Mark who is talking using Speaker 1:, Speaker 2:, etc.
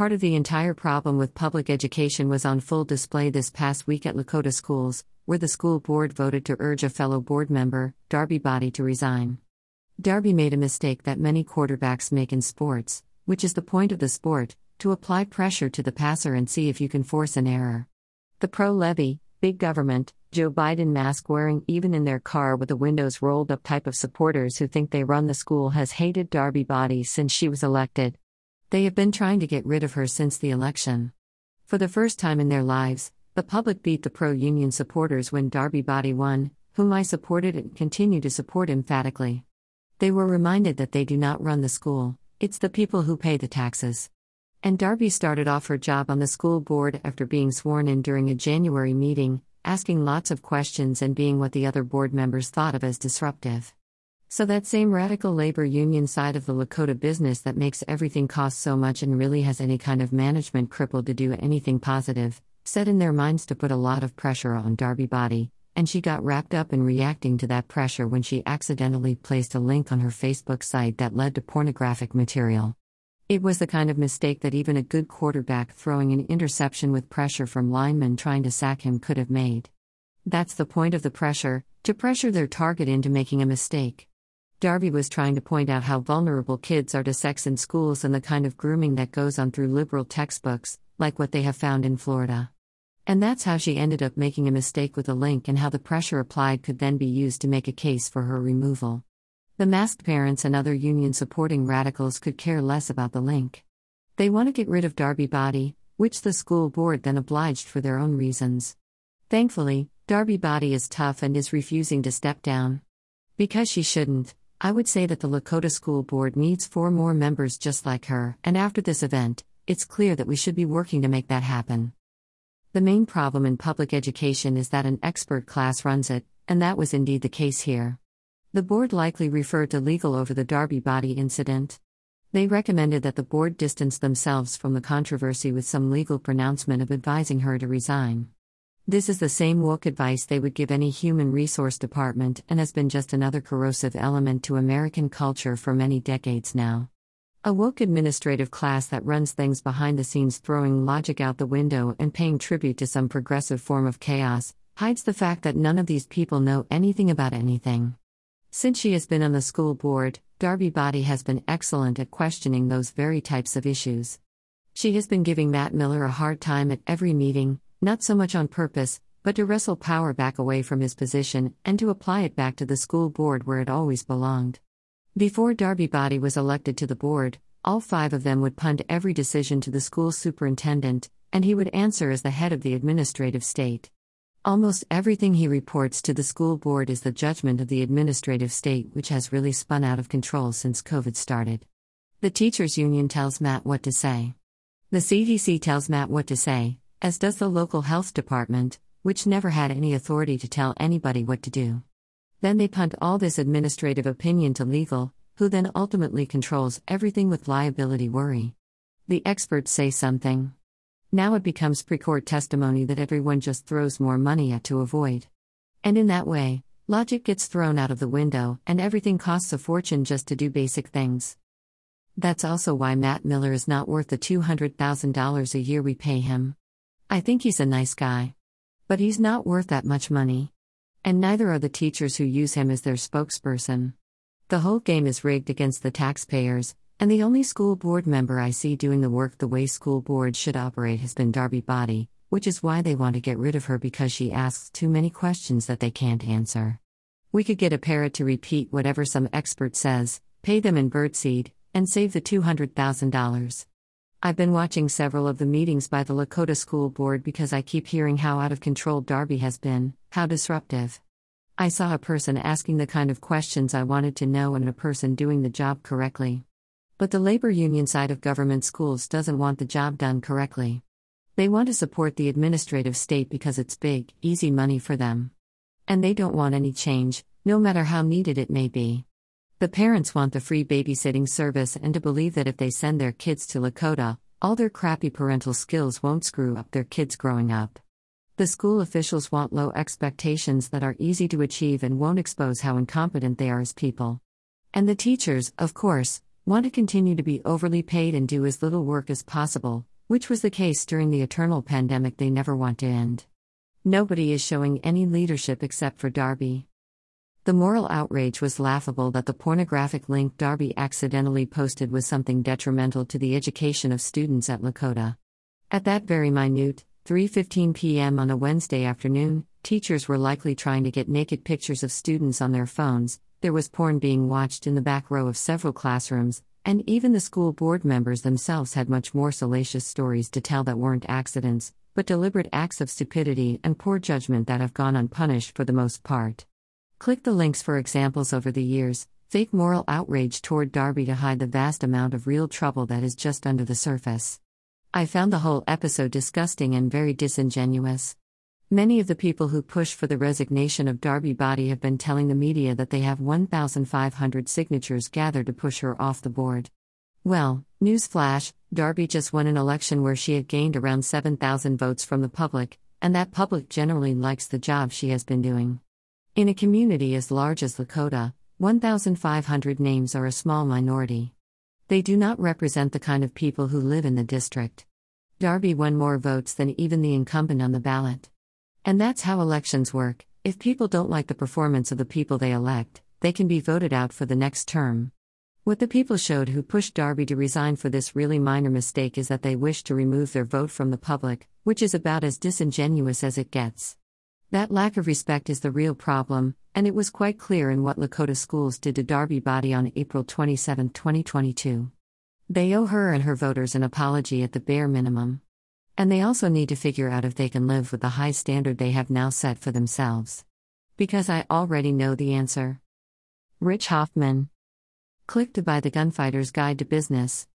Speaker 1: Part of the entire problem with public education was on full display this past week at Lakota schools, where the school board voted to urge a fellow board member, Darbi Boddy, to resign. Darbi made a mistake that many quarterbacks make in sports, which is the point of the sport to apply pressure to the passer and see if you can force an error. The pro levy, big government, Joe Biden mask wearing, even in their car with the windows rolled up type of supporters who think they run the school has hated Darbi Boddy since she was elected. They have been trying to get rid of her since the election. For the first time in their lives, the public beat the pro union supporters when Darbi Boddy won, whom I supported and continue to support emphatically. They were reminded that they do not run the school, it's the people who pay the taxes. And Darbi started off her job on the school board after being sworn in during a January meeting, asking lots of questions and being what the other board members thought of as disruptive. So, that same radical labor union side of the Lakota business that makes everything cost so much and really has any kind of management crippled to do anything positive, set in their minds to put a lot of pressure on Darbi Boddy, and she got wrapped up in reacting to that pressure when she accidentally placed a link on her Facebook site that led to pornographic material. It was the kind of mistake that even a good quarterback throwing an interception with pressure from linemen trying to sack him could have made. That's the point of the pressure to pressure their target into making a mistake. Darbi was trying to point out how vulnerable kids are to sex in schools and the kind of grooming that goes on through liberal textbooks, like what they have found in Florida. And that's how she ended up making a mistake with a link and how the pressure applied could then be used to make a case for her removal. The masked parents and other union supporting radicals could care less about the link. They want to get rid of Darbi Boddy, which the school board then obliged for their own reasons. Thankfully, Darbi Boddy is tough and is refusing to step down. Because she shouldn't, I would say that the Lakota School Board needs four more members just like her, and after this event, it's clear that we should be working to make that happen. The main problem in public education is that an expert class runs it, and that was indeed the case here. The board likely referred to legal over the Darbi Boddy incident. They recommended that the board distance themselves from the controversy with some legal pronouncement of advising her to resign. This is the same woke advice they would give any human resource department and has been just another corrosive element to American culture for many decades now. A woke administrative class that runs things behind the scenes, throwing logic out the window and paying tribute to some progressive form of chaos, hides the fact that none of these people know anything about anything. Since she has been on the school board, Darbi Boddy has been excellent at questioning those very types of issues. She has been giving Matt Miller a hard time at every meeting, not so much on purpose, but to wrestle power back away from his position and to apply it back to the school board where it always belonged. Before Darbi Boddy was elected to the board, all five of them would punt every decision to the school superintendent, and he would answer as the head of the administrative state. Almost everything he reports to the school board is the judgment of the administrative state, which has really spun out of control since COVID started. The teachers' union tells Matt what to say. The CDC tells Matt what to say, as does the local health department, which never had any authority to tell anybody what to do. Then they punt all this administrative opinion to legal, who then ultimately controls everything with liability worry. The experts say something. Now it becomes pre court testimony that everyone just throws more money at to avoid. And in that way, logic gets thrown out of the window, and everything costs a fortune just to do basic things. That's also why Matt Miller is not worth the $200,000 a year we pay him. I think he's a nice guy. But he's not worth that much money. And neither are the teachers who use him as their spokesperson. The whole game is rigged against the taxpayers, and the only school board member I see doing the work the way school boards should operate has been Darbi Boddy, which is why they want to get rid of her because she asks too many questions that they can't answer. We could get a parrot to repeat whatever some expert says, pay them in birdseed, and save the $200,000. I've been watching several of the meetings by the Lakota School Board because I keep hearing how out of control Darbi has been, how disruptive. I saw a person asking the kind of questions I wanted to know and a person doing the job correctly. But the labor union side of government schools doesn't want the job done correctly. They want to support the administrative state because it's big, easy money for them. And they don't want any change, no matter how needed it may be. The parents want the free babysitting service and to believe that if they send their kids to Lakota, all their crappy parental skills won't screw up their kids growing up. The school officials want low expectations that are easy to achieve and won't expose how incompetent they are as people. And the teachers, of course, want to continue to be overly paid and do as little work as possible, which was the case during the eternal pandemic they never want to end. Nobody is showing any leadership except for Darbi. The moral outrage was laughable that the pornographic link Darbi accidentally posted was something detrimental to the education of students at Lakota. At that very minute, 3:15 p.m. on a Wednesday afternoon, teachers were likely trying to get naked pictures of students on their phones. There was porn being watched in the back row of several classrooms, and even the school board members themselves had much more salacious stories to tell that weren't accidents, but deliberate acts of stupidity and poor judgment that have gone unpunished for the most part. Click the links for examples over the years. Fake moral outrage toward Darbi to hide the vast amount of real trouble that is just under the surface. I found the whole episode disgusting and very disingenuous. Many of the people who push for the resignation of Darbi Boddy have been telling the media that they have 1,500 signatures gathered to push her off the board. Well, newsflash Darbi just won an election where she had gained around 7,000 votes from the public, and that public generally likes the job she has been doing. In a community as large as Lakota, 1,500 names are a small minority. They do not represent the kind of people who live in the district. Darbi won more votes than even the incumbent on the ballot. And that's how elections work if people don't like the performance of the people they elect, they can be voted out for the next term. What the people showed who pushed Darbi to resign for this really minor mistake is that they wish to remove their vote from the public, which is about as disingenuous as it gets. That lack of respect is the real problem, and it was quite clear in what Lakota schools did to Darbi Boddy on April 27, 2022. They owe her and her voters an apology at the bare minimum. And they also need to figure out if they can live with the high standard they have now set for themselves. Because I already know the answer. Rich Hoffman. Click to buy the Gunfighter's Guide to Business.